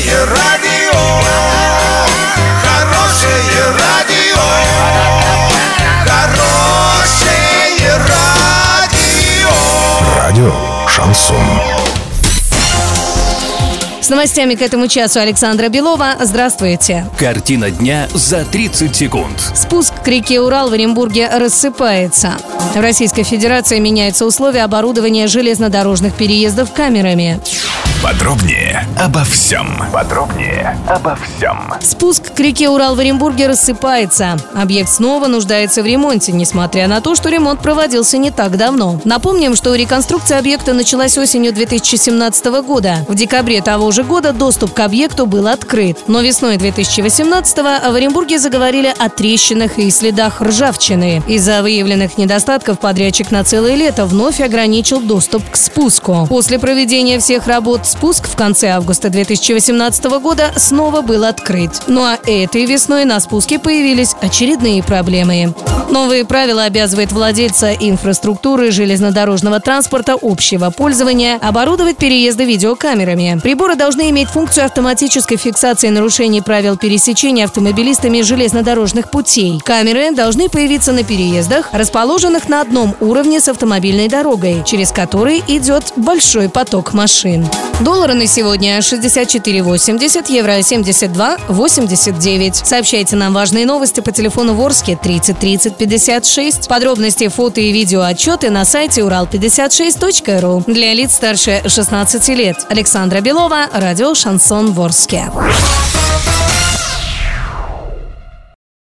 Хорошее радио, хорошее радио, хорошее радио. Радио Шансон. С новостями к этому часу Александра Белова. Здравствуйте. Картина дня за 30 секунд. Спуск к реке Урал в Оренбурге рассыпается. В Российской Федерации меняются условия оборудования железнодорожных переездов камерами. Подробнее обо всем. Подробнее обо всем. Спуск к реке Урал в Оренбурге рассыпается. Объект снова нуждается в ремонте, несмотря на то, что ремонт проводился не так давно. Напомним, что реконструкция объекта началась осенью 2017 года. В декабре того же года доступ к объекту был открыт. Но весной 2018 в Оренбурге заговорили о трещинах и следах ржавчины. Из-за выявленных недостатков подрядчик на целое лето вновь ограничил доступ к спуску. После проведения всех работ спуск в конце августа 2018 года снова был открыт. Ну а этой весной на спуске появились очередные проблемы. Новые правила обязывают владельца инфраструктуры железнодорожного транспорта общего пользования оборудовать переезды видеокамерами. Приборы должны иметь функцию автоматической фиксации нарушений правил пересечения автомобилистами железнодорожных путей. Камеры должны появиться на переездах, расположенных на одном уровне с автомобильной дорогой, через который идет большой поток машин. Доллары на сегодня 64,80, евро 72,89. Сообщайте нам важные новости по телефону Ворске 30 30 56. Подробности, фото и видео отчеты на сайте урал56.ру. Для лиц старше 16 лет. Александра Белова, радио «Шансон Ворске».